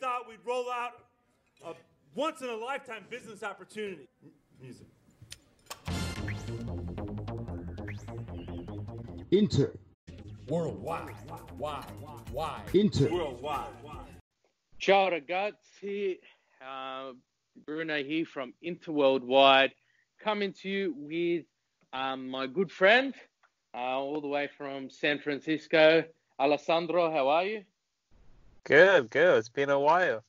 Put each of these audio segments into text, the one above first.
thought we'd roll out a once in a lifetime business opportunity. Music. Inter. Worldwide. Wide. Wide. Inter. Worldwide. Ciao ragazzi, uh, Bruno here from Interworldwide, coming to you with um, my good friend, uh, all the way from San Francisco. Alessandro, how are you? Good, good. It's been a while.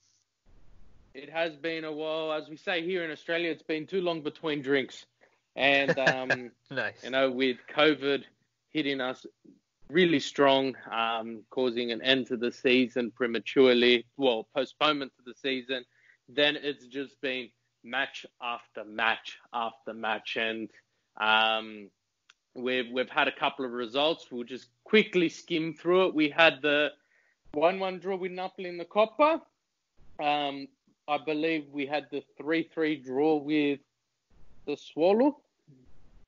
It has been a while. As we say here in Australia, it's been too long between drinks. And, um, Nice. you know, with COVID hitting us really strong, um, causing an end to the season prematurely, well, postponement to the season, then it's just been match after match after match. And um, we've, we've had a couple of results. We'll just quickly skim through it. We had the 1 1 draw with Napoli in the Coppa. Um, I believe we had the 3 3 draw with Sassuolo.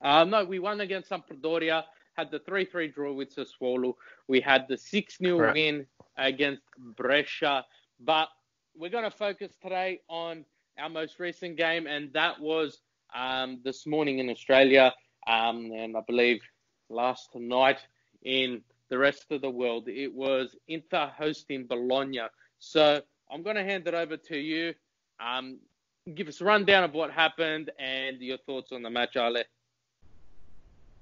Uh, no, we won against Sampdoria, had the 3 3 draw with Sassuolo. We had the 6 0 win against Brescia. But we're going to focus today on our most recent game, and that was um, this morning in Australia, um, and I believe last night in the rest of the world. It was Inter hosting Bologna. So I'm going to hand it over to you. Um, give us a rundown of what happened and your thoughts on the match, Ale.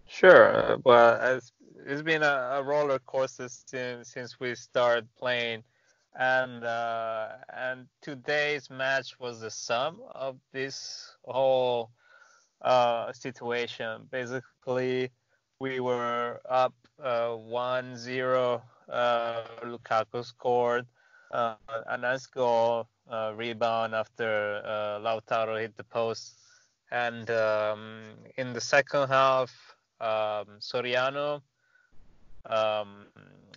Sure. uh, Well, it's, been a, a roller coaster since since we started playing, and uh, and today's match was the sum of this whole uh, situation. Basically, we were up uh, 1-0. Uh, Lukaku scored uh, a nice goal, uh, rebound after uh, Lautaro hit the post, and um, in the second half um, Soriano, um,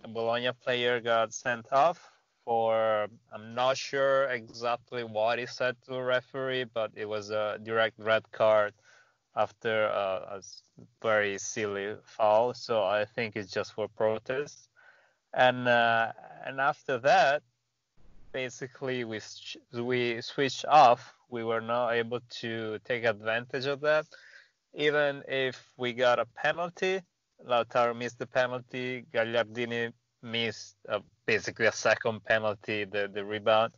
a Bologna player, got sent off for I'm not sure exactly what he said to the referee, but it was a direct red card after a very silly foul. So I think it's just for protest. And uh, and after that, basically we we switched off. We were not able to take advantage of that even if we got a penalty, Lautaro missed the penalty, Gagliardini missed uh, basically a second penalty, the, the rebound,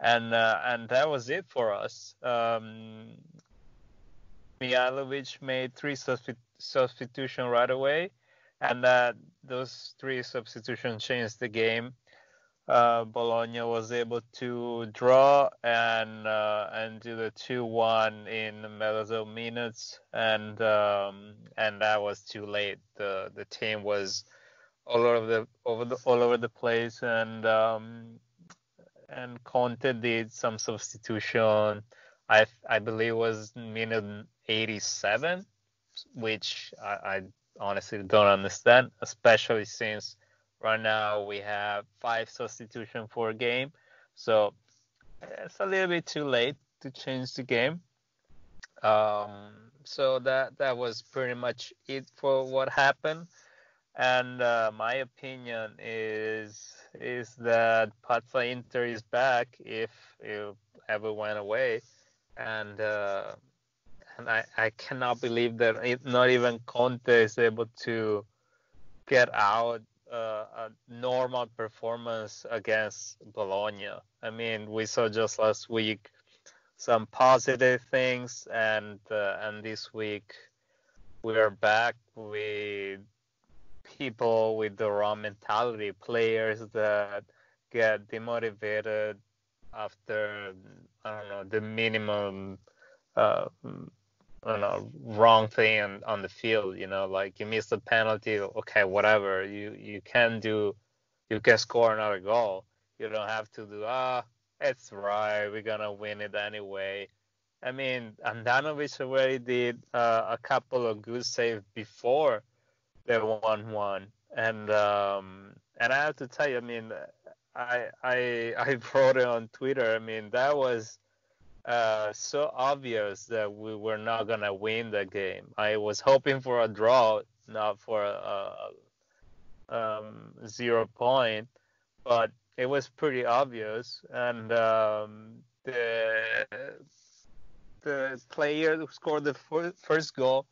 and uh, and that was it for us. Um, Mihailovic made three substi- substitution right away, and that those three substitutions changed the game. Uh, Bologna was able to draw and uh, and do the two one in of minutes, and um, and that was too late. The the team was all over the over the all over the place, and um, and Conte did some substitution. I I believe it was minute 87, which I, I honestly don't understand, especially since right now we have five substitution for a game, so it's a little bit too late to change the game. Um, so that that was pretty much it for what happened. And uh, my opinion is is that Pazza Inter is back if it ever went away, and uh, and I, I cannot believe that it, not even Conte is able to get out uh, a normal performance against Bologna. I mean, we saw just last week some positive things, and uh, and this week we are back with people with the wrong mentality, players that get demotivated after I don't know the minimum uh, I don't know wrong thing on, on the field. You know, like you miss a penalty, okay, whatever. You you can do, you can score another goal. You don't have to do ah, it's right. We're gonna win it anyway. I mean, Handanovic already did uh, a couple of good saves before the one-one, and um, and I have to tell you, I mean, I I I wrote it on Twitter. I mean, that was uh, so obvious that we were not gonna win the game. I was hoping for a draw, not for a, a um, zero point. But it was pretty obvious, and um, the the player who scored the first goal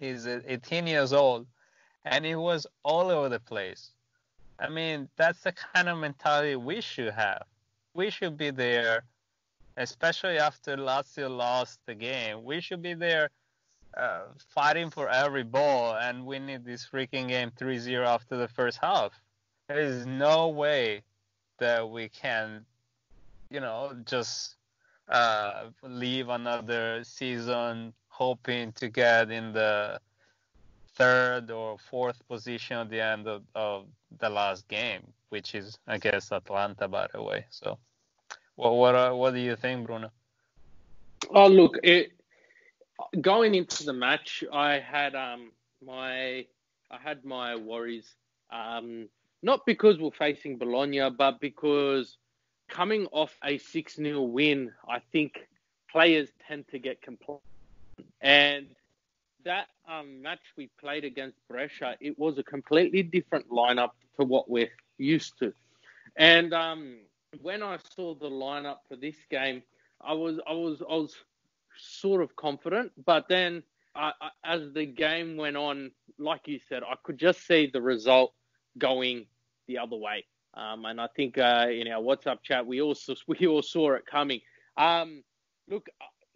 is 18 years old, and he was all over the place. I mean, that's the kind of mentality we should have. We should be there, especially after Lazio lost the game. We should be there uh, fighting for every ball and winning this freaking game 3-0 after the first half. There is no way that we can, you know, just uh, leave another season hoping to get in the third or fourth position at the end of, of the last game, which is, I guess, Atalanta, by the way. So, what what uh, what do you think, Bruno? Oh, look, it, going into the match, I had um my I had my worries. Um, not because we're facing Bologna, but because coming off a 6 0 win, I think players tend to get complacent. And that um, match we played against Brescia, it was a completely different lineup to what we're used to. And um, when I saw the lineup for this game, I was I was I was sort of confident, but then I, I, as the game went on, like you said, I could just see the result going the other way. Um, and I think uh, in our WhatsApp chat, we also we all saw it coming. Um, look,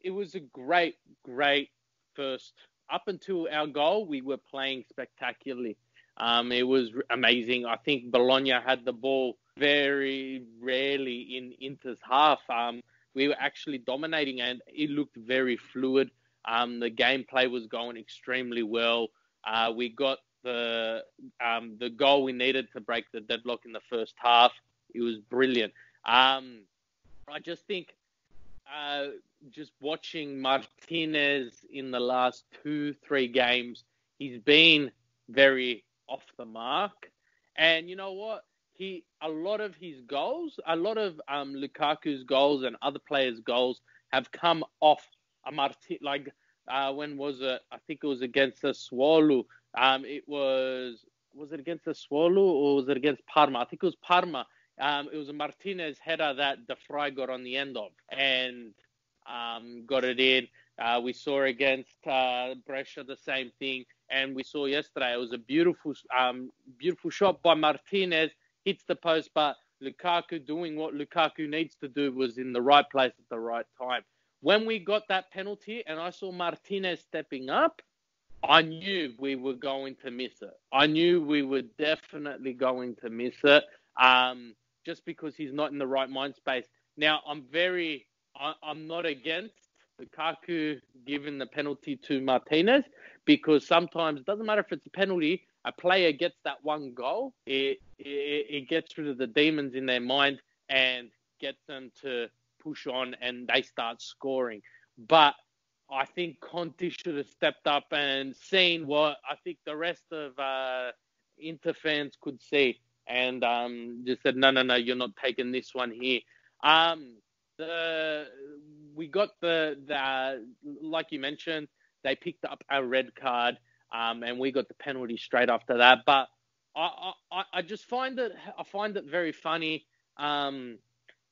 it was a great, great first. Up until our goal, we were playing spectacularly. Um, it was amazing. I think Bologna had the ball very rarely in Inter's half. Um, we were actually dominating, and it looked very fluid. Um, the gameplay was going extremely well. Uh, we got the um, the goal we needed to break the deadlock in the first half. It was brilliant. Um, I just think uh, just watching Martinez in the last two three games, he's been very off the mark. And you know what? He a lot of his goals, a lot of um, Lukaku's goals and other players' goals have come off a Martin. Like uh, when was it? I think it was against Sassuolo um, it was was it against Sassuolo or was it against Parma? I think it was Parma. Um, it was a Martinez header that De Vrij got on the end of and um, got it in. Uh, we saw against uh, Brescia the same thing, and we saw yesterday it was a beautiful, um, beautiful shot by Martinez, hits the post, but Lukaku doing what Lukaku needs to do was in the right place at the right time. When we got that penalty, and I saw Martinez stepping up, I knew we were going to miss it. I knew we were definitely going to miss it um, just because he's not in the right mind space. Now, I'm very, I, I'm not against Lukaku giving the penalty to Martinez because sometimes it doesn't matter if it's a penalty, a player gets that one goal, it, it, it gets rid of the demons in their mind and gets them to push on and they start scoring. But I think Conte should have stepped up and seen what I think the rest of uh, Inter fans could see, and um, just said, "No, no, no, you're not taking this one here." Um, the we got the the like you mentioned, they picked up a red card, um, and we got the penalty straight after that. But I, I, I just find it I find it very funny. Um,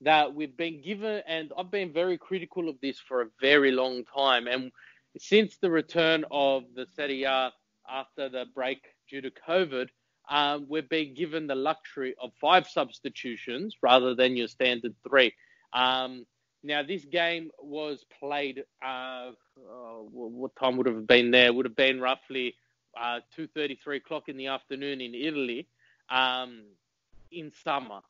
that we've been given, and I've been very critical of this for a very long time. And since the return of the Serie A after the break due to COVID, um, we're being given the luxury of five substitutions rather than your standard three. Um, now, this game was played. Uh, uh, what time would have been there? Would have been roughly uh, two thirty, three o'clock in the afternoon in Italy, um, in summer.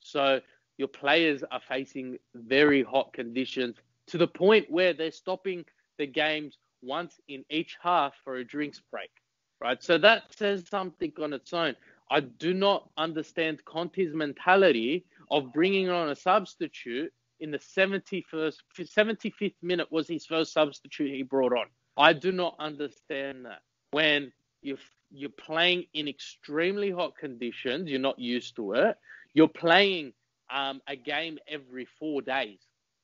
So your players are facing very hot conditions to the point where they're stopping the games once in each half for a drinks break, right? So that says something on its own. I do not understand Conte's mentality of bringing on a substitute in the 71st, 75th minute was his first substitute he brought on. I do not understand that. When you're, you're playing in extremely hot conditions, you're not used to it. You're playing um, a game every four days.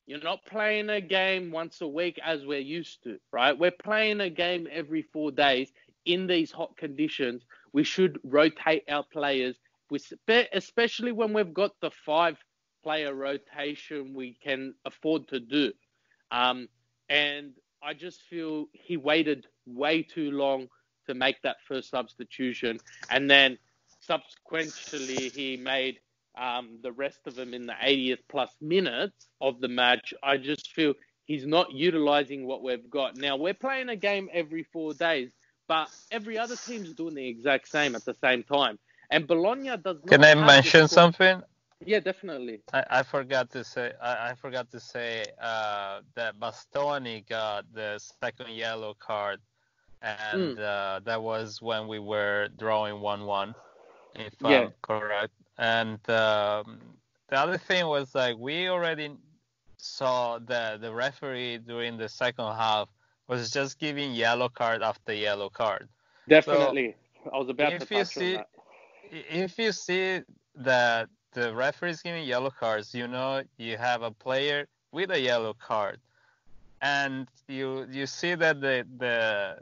You're not playing a game once a week as we're used to, right? We're playing a game every four days in these hot conditions. We should rotate our players especially when we've got the five player rotation we can afford to do. Um, and I just feel he waited way too long to make that first substitution. And then subsequently, he made um, the rest of them in the 80th plus minutes of the match. I just feel he's not utilizing what we've got. Now, we're playing a game every four days, but every other team's doing the exact same at the same time. And Bologna does not. Can I mention something? Yeah, definitely. I, I forgot to say I, I forgot to say uh, that Bastoni got the second yellow card, and mm. uh, that was when we were drawing one-one, if yeah. I'm correct. And um, the other thing was like we already saw that the referee during the second half was just giving yellow card after yellow card. Definitely, so I was about to touch see, on that. If you see that the referee is giving yellow cards, you know you have a player with a yellow card, and you you see that the the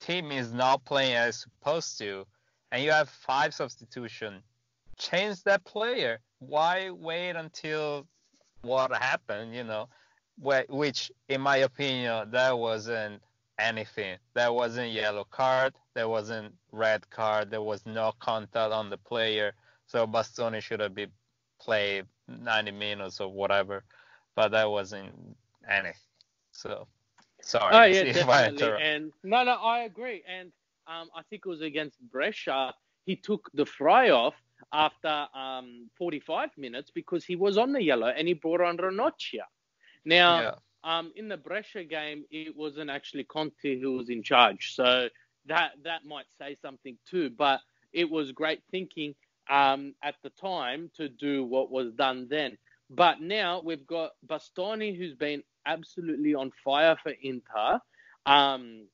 team is not playing as supposed to, and you have five substitution. Change that player. Why wait until what happened? You know, which in my opinion that wasn't anything. That wasn't yellow card. There wasn't red card. There was no contact on the player. So Bastoni should have been played 90 minutes or whatever, but that wasn't anything. So sorry. Oh yeah, definitely. And no, no, I agree. And um, I think it was against Brescia. He took De Vrij off after um, 45 minutes because he was on the yellow and he brought on Ranocchia. Now, yeah. um, in the Brescia game, it wasn't actually Conte who was in charge, so that that might say something too. But it was great thinking um, at the time to do what was done then. But now we've got Bastoni, who's been absolutely on fire for Inter. Um,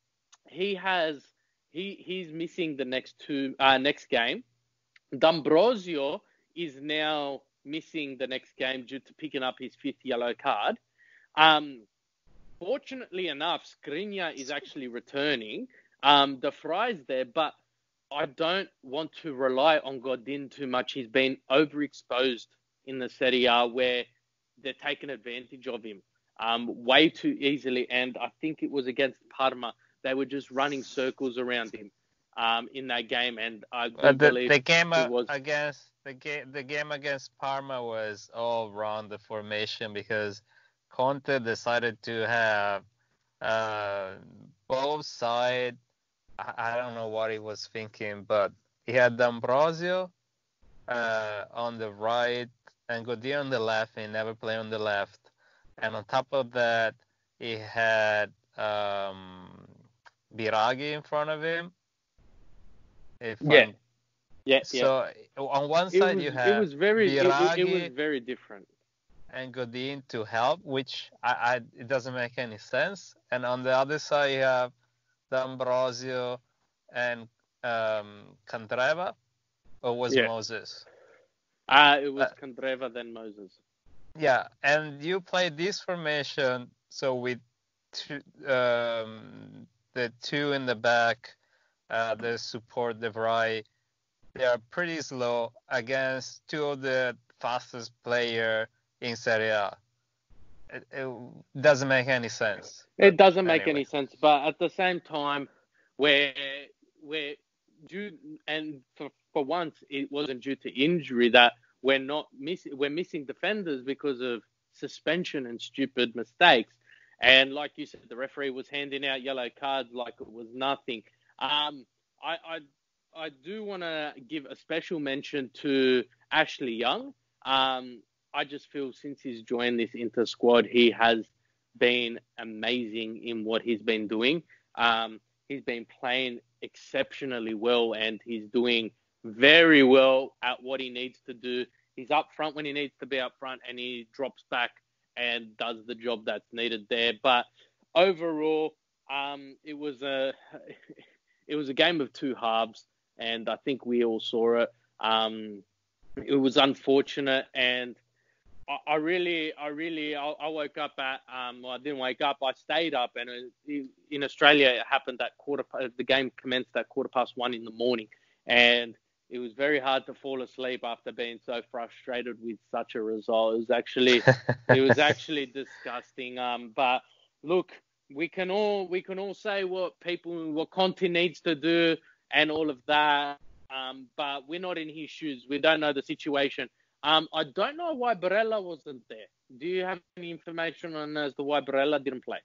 he has he he's missing the next two uh, next game. D'Ambrosio is now missing the next game due to picking up his fifth yellow card. Um, fortunately enough, Skriniar is actually returning. Um, De Vrij's there, but I don't want to rely on Godin too much. He's been overexposed in the Serie A where they're taking advantage of him um, way too easily. And I think it was against Parma. They were just running circles around him um, in that game. And I uh, the, the game was... against the game the game against Parma was all wrong the formation because Conte decided to have uh, both side I, don't know what he was thinking, but he had D'Ambrosio uh, on the right and Godin on the left, and he never played on the left. And on top of that, he had um, Biraghi in front of him. If yeah. I'm, yeah. So yeah. on one side was, you have it was very Biraghi it, it, was very different. And Godin to help, which I, I, it doesn't make any sense. And on the other side you have D'Ambrosio, and um, Candreva, or was yeah. Moses? Uh, it was uh, Candreva, then Moses. Yeah, and you play this formation, so with two, um, the two in the back, uh, the support the right, they are pretty slow against two of the fastest player in Serie A it, it doesn't make any sense. It doesn't make anyway. any sense, but at the same time, where where due and for, for once it wasn't due to injury that we're not missing we're missing defenders because of suspension and stupid mistakes. And like you said, the referee was handing out yellow cards like it was nothing. Um, I, I I do want to give a special mention to Ashley Young. Um, I just feel since he's joined this Inter squad, he has been amazing in what he's been doing. Um, he's been playing exceptionally well, and he's doing very well at what he needs to do. He's up front when he needs to be up front, and he drops back and does the job that's needed there. But overall, um, it was a it was a game of two halves, and I think we all saw it. Um, it was unfortunate, and I, really, I really, I, I woke up at, um, well, I didn't wake up. I stayed up, and in Australia, it happened at quarter. The game commenced at quarter past one in the morning, and it was very hard to fall asleep after being so frustrated with such a result. It was actually it was actually disgusting. Um, but look, we can all we can all say what people what Conte needs to do and all of that. Um, but we're not in his shoes. We don't know the situation. Um, I don't know why Barella wasn't there. Do you have any information on as to why Barella didn't play?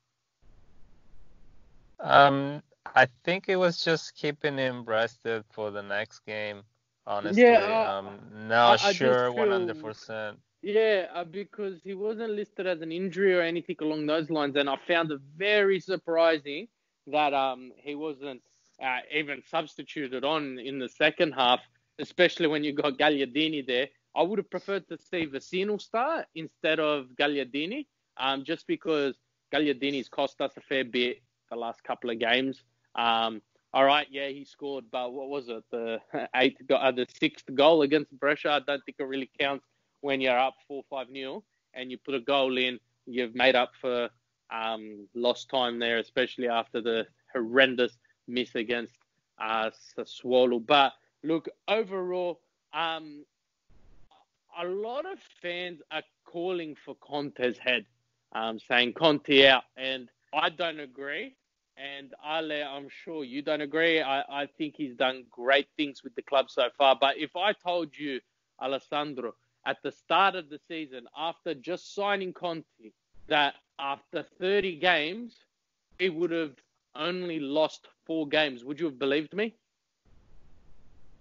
Um, I think it was just keeping him rested for the next game. Honestly, Yeah, um, not I- I sure one hundred percent. Yeah, uh, because he wasn't listed as an injury or anything along those lines, and I found it very surprising that um he wasn't uh, even substituted on in the second half, especially when you got Gagliardini there. I would have preferred to see Vecino start instead of Gagliardini, um, just because Gagliardini's cost us a fair bit the last couple of games. Um, all right, yeah, he scored, but what was it? The eighth, uh, the sixth goal against Brescia. I don't think it really counts when you're up four five nil and you put a goal in. You've made up for um, lost time there, especially after the horrendous miss against uh, Sassuolo. But look, overall, um, a lot of fans are calling for Conte's head, um, saying Conte out, and I don't agree. And Ale, I'm sure you don't agree. I, I think he's done great things with the club so far. But if I told you, Alessandro, at the start of the season, after just signing Conte, that after 30 games, he would have only lost four games, would you have believed me?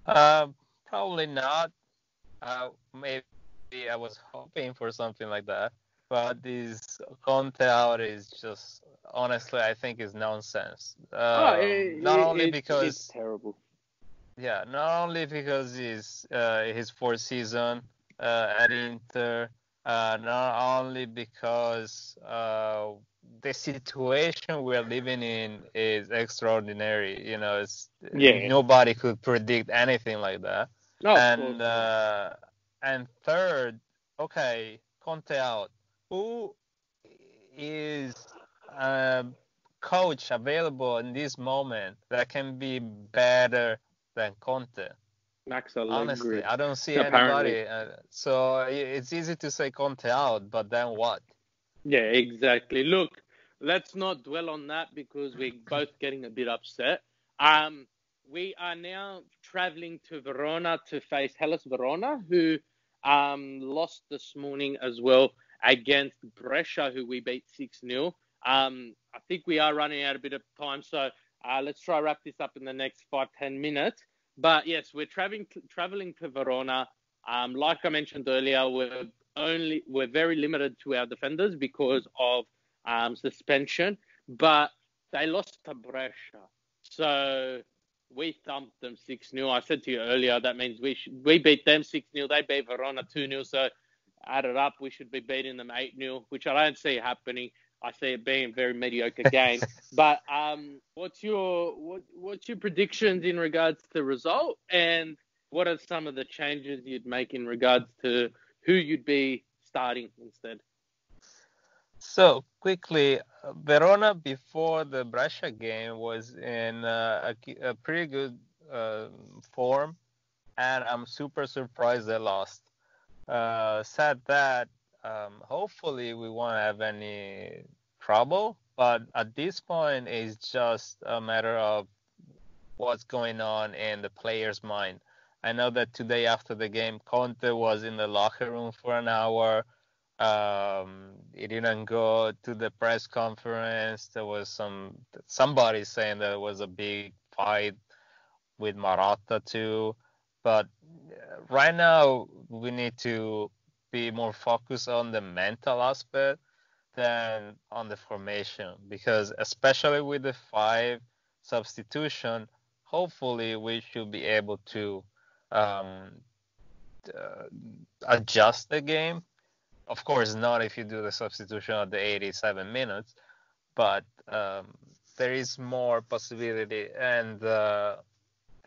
Uh, probably not. Uh, maybe I was hoping for something like that, but this Conte out is just honestly, I think is nonsense. Uh, not only because Oh, it's terrible. Yeah, not only because it's uh, his fourth season uh, at Inter, uh, not only because uh, the situation we're living in is extraordinary. You know, it's Yeah. nobody could predict anything like that. No, and uh, and third, okay, Conte out. Who is a coach available in this moment that can be better than Conte? Max Allegri. Honestly, I don't see Apparently. anybody. Uh, so it's easy to say Conte out, but then what? Yeah, exactly. Look, let's not dwell on that because we're both getting a bit upset. Um, we are now traveling to Verona to face Hellas Verona, who um, lost this morning as well against Brescia, who we beat 6 0. Um, I think we are running out a bit of time, so uh, let's try wrap this up in the next five ten minutes. But yes, we're traveling traveling to Verona. Um, like I mentioned earlier, we're only we're very limited to our defenders because of um, suspension, but they lost to Brescia, so we thumped them six 0 I said to you earlier that means we should, we beat them six 0 They beat Verona two 0 So added up, we should be beating them eight 0 which I don't see happening. I see it being a very mediocre game. but um, what's your what, what's your predictions in regards to the result, and what are some of the changes you'd make in regards to who you'd be starting instead? So quickly, Verona before the Brescia game was in uh, a, a pretty good uh, form, and I'm super surprised they lost. Uh, said that, um, hopefully we won't have any trouble, but at this point it's just a matter of what's going on in the player's mind. I know that today after the game, Conte was in the locker room for an hour. Um, didn't go to the press conference. There was some somebody saying that it was a big fight with Marotta too. But uh, right now we need to be more focused on the mental aspect than on the formation because especially with the five substitution, hopefully we should be able to um, uh, adjust the game of course not if you do the substitution at the 87 minutes but um, there is more possibility. And uh,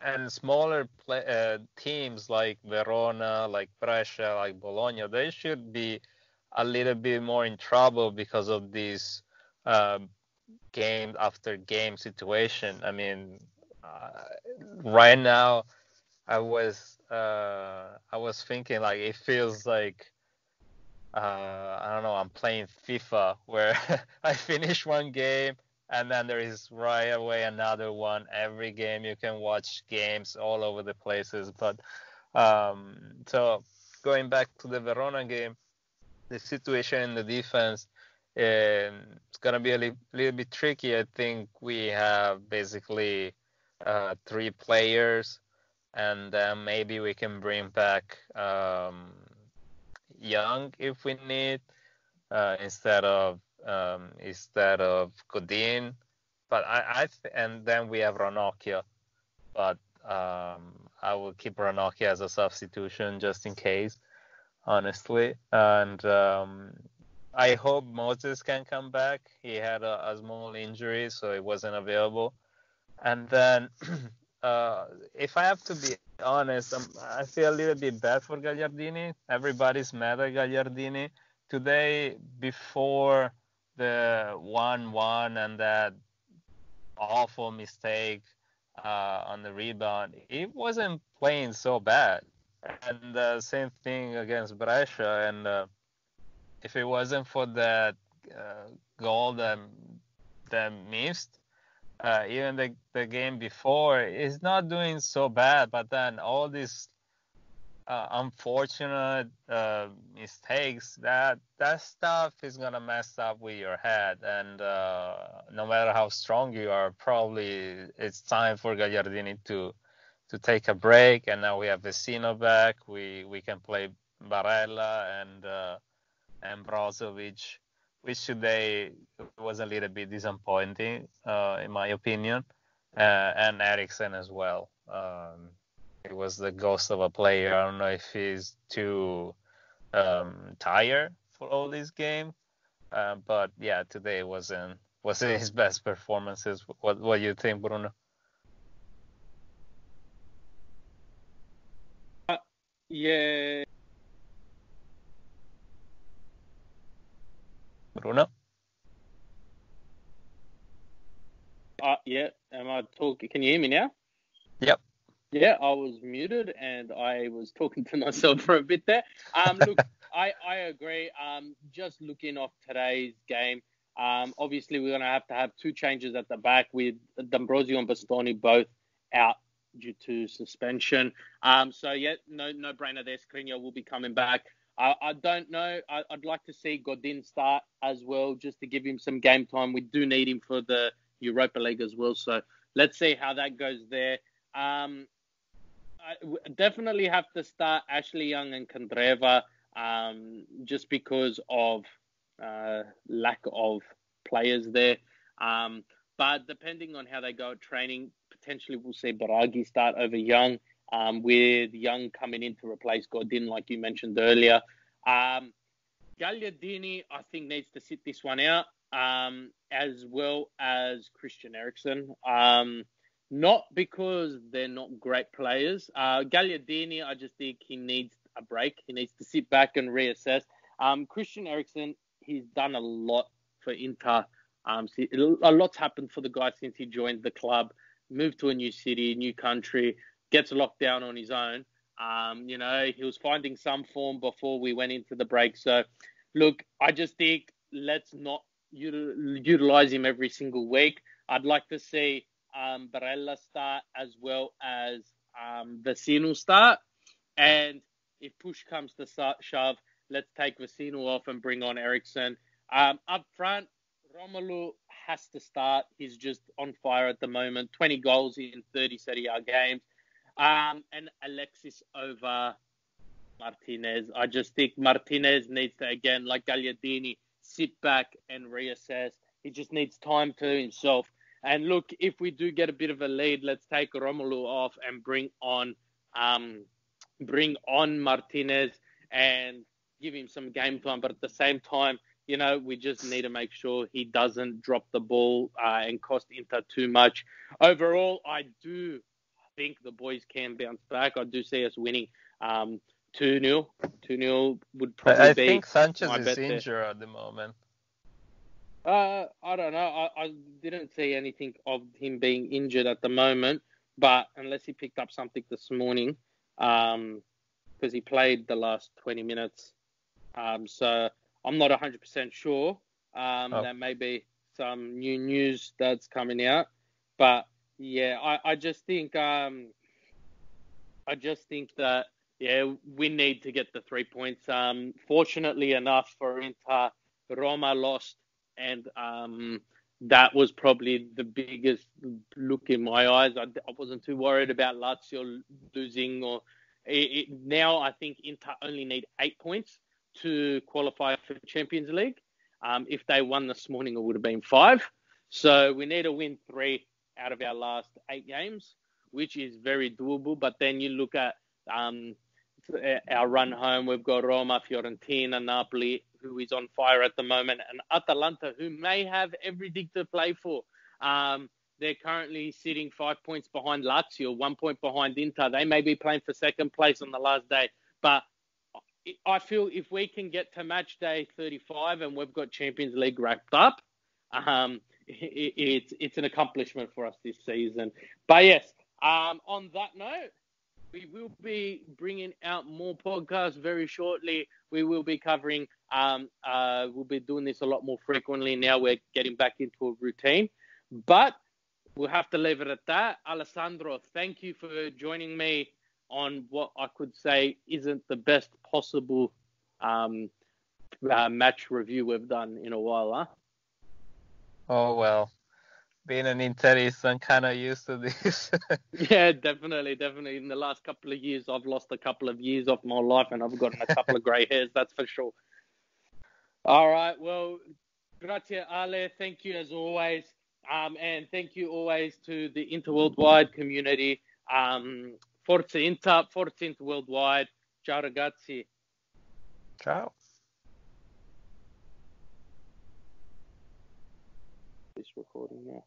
and smaller play, uh, teams like Verona like Brescia like Bologna they should be a little bit more in trouble because of this um, game after game situation. I mean uh, right now I was uh, I was thinking like it feels like uh, I don't know I'm playing FIFA where I finish one game and then there is right away another one. Every game you can watch games all over the places but um, so going back to the Verona game the situation in the defense um, it's gonna be a li- little bit tricky. I think we have basically uh, three players and then maybe we can bring back um, Young if we need uh, instead of um, instead of Godin. But I, I th- and then we have Ranocchia, but um, I will keep Ranocchia as a substitution just in case, honestly. And um, I hope Moses can come back. He had a, a small injury, so he wasn't available. And then uh, if I have to be honest, I'm, I feel a little bit bad for Gagliardini. Everybody's mad at Gagliardini. Today, before the 1 1 and that awful mistake uh, on the rebound, he wasn't playing so bad. And the uh, same thing against Brescia. And uh, if it wasn't for that uh, goal that, that missed, uh, even the, the game before is not doing so bad, but then all these uh, unfortunate uh, mistakes that that stuff is gonna mess up with your head, and uh, no matter how strong you are, probably it's time for Gagliardini to to take a break. And now we have Vecino back. We we can play Barella and uh, and Brozovic which today was a little bit disappointing, uh, in my opinion, uh, and Eriksen as well. Um, it was the ghost of a player. I don't know if he's too um, tired for all this game, uh, but yeah, today wasn't wasn't his best performances. What what you think, Bruno? Uh, yeah, Bruno? Uh, yeah. Am I talking? Can you hear me now? Yep. Yeah, I was muted and I was talking to myself for a bit there. Um, look, I, I agree. Um, just looking off today's game, um, obviously we're going to have to have two changes at the back with D'Ambrosio and Bastoni both out due to suspension. Um, so yeah, no no brainer there. Skriniar will be coming back. I, I don't know. I, would like to see Godin start as well, just to give him some game time. We do need him for the Europa League as well. So let's see how that goes there. Um, I definitely have to start Ashley Young and Candreva um, just because of uh, lack of players there. Um, but depending on how they go at training, potentially we'll see Biraghi start over Young um, with Young coming in to replace Godin, like you mentioned earlier. Um, Gagliardini, I think, needs to sit this one out, um, as well as Christian Eriksen. Um, not because they're not great players. Uh, Gagliardini, I just think he needs a break. He needs to sit back and reassess. Um, Christian Eriksen, he's done a lot for Inter. Um, a lot's happened for the guy since he joined the club, moved to a new city, new country gets locked down on his own. Um, you know, he was finding some form before we went into the break. So, look, I just think let's not utilize him every single week. I'd like to see um, Barella start as well as um, Vecino start. And if push comes to shove, let's take Vecino off and bring on Eriksen. Um, up front, Romelu has to start. He's just on fire at the moment. 20 goals in 30 Serie A games. Um, and Alexis over Martinez. I just think Martinez needs to, again, like Gagliardini, sit back and reassess. He just needs time to himself. And look, if we do get a bit of a lead, let's take Romelu off and bring on um, bring on Martinez and give him some game time. But at the same time, you know, we just need to make sure he doesn't drop the ball uh, and cost Inter too much. Overall, I do think the boys can bounce back. I do see us winning um, 2 0. 2 0 would probably I be. I think Sanchez is injured there. at the moment. Uh, I don't know. I, I didn't see anything of him being injured at the moment. but unless he picked up something this morning, because um, he played the last 20 minutes, um, so I'm not 100% sure. Um, oh. There may be some new news that's coming out, but yeah, I, I just think um, I just think that yeah, we need to get the three points. Um, fortunately enough for Inter, Roma lost, and um, that was probably the biggest look in my eyes. I, I wasn't too worried about Lazio losing, or it, it, now I think Inter only need eight points to qualify for the Champions League. Um, if they won this morning, it would have been five. So we need to win three out of our last eight games, which is very doable. But then you look at um, our run home. We've got Roma, Fiorentina, Napoli, who is on fire at the moment, and Atalanta, who may have everything to play for. Um, they're currently sitting five points behind Lazio, one point behind Inter. They may be playing for second place on the last day, but I feel if we can get to match day 35 and we've got Champions League wrapped up, um, it's it's an accomplishment for us this season. But yes, um, on that note, we will be bringing out more podcasts very shortly. We will be covering. Um, uh, we'll be doing this a lot more frequently now. We're getting back into a routine, but we'll have to leave it at that. Alessandro, thank you for joining me on what I could say isn't the best possible um, uh, match review we've done in a while, huh? Oh well, being an Interist, I'm kind of used to this. yeah, definitely, definitely. In the last couple of years, I've lost a couple of years of my life, and I've gotten a couple of grey hairs. That's for sure. All right, well, grazie Ale. Thank you as always, um, and thank you always to the Interworldwide community. Um, Forza Inter, Forza Inter Worldwide. Ciao ragazzi. Ciao. Recording now.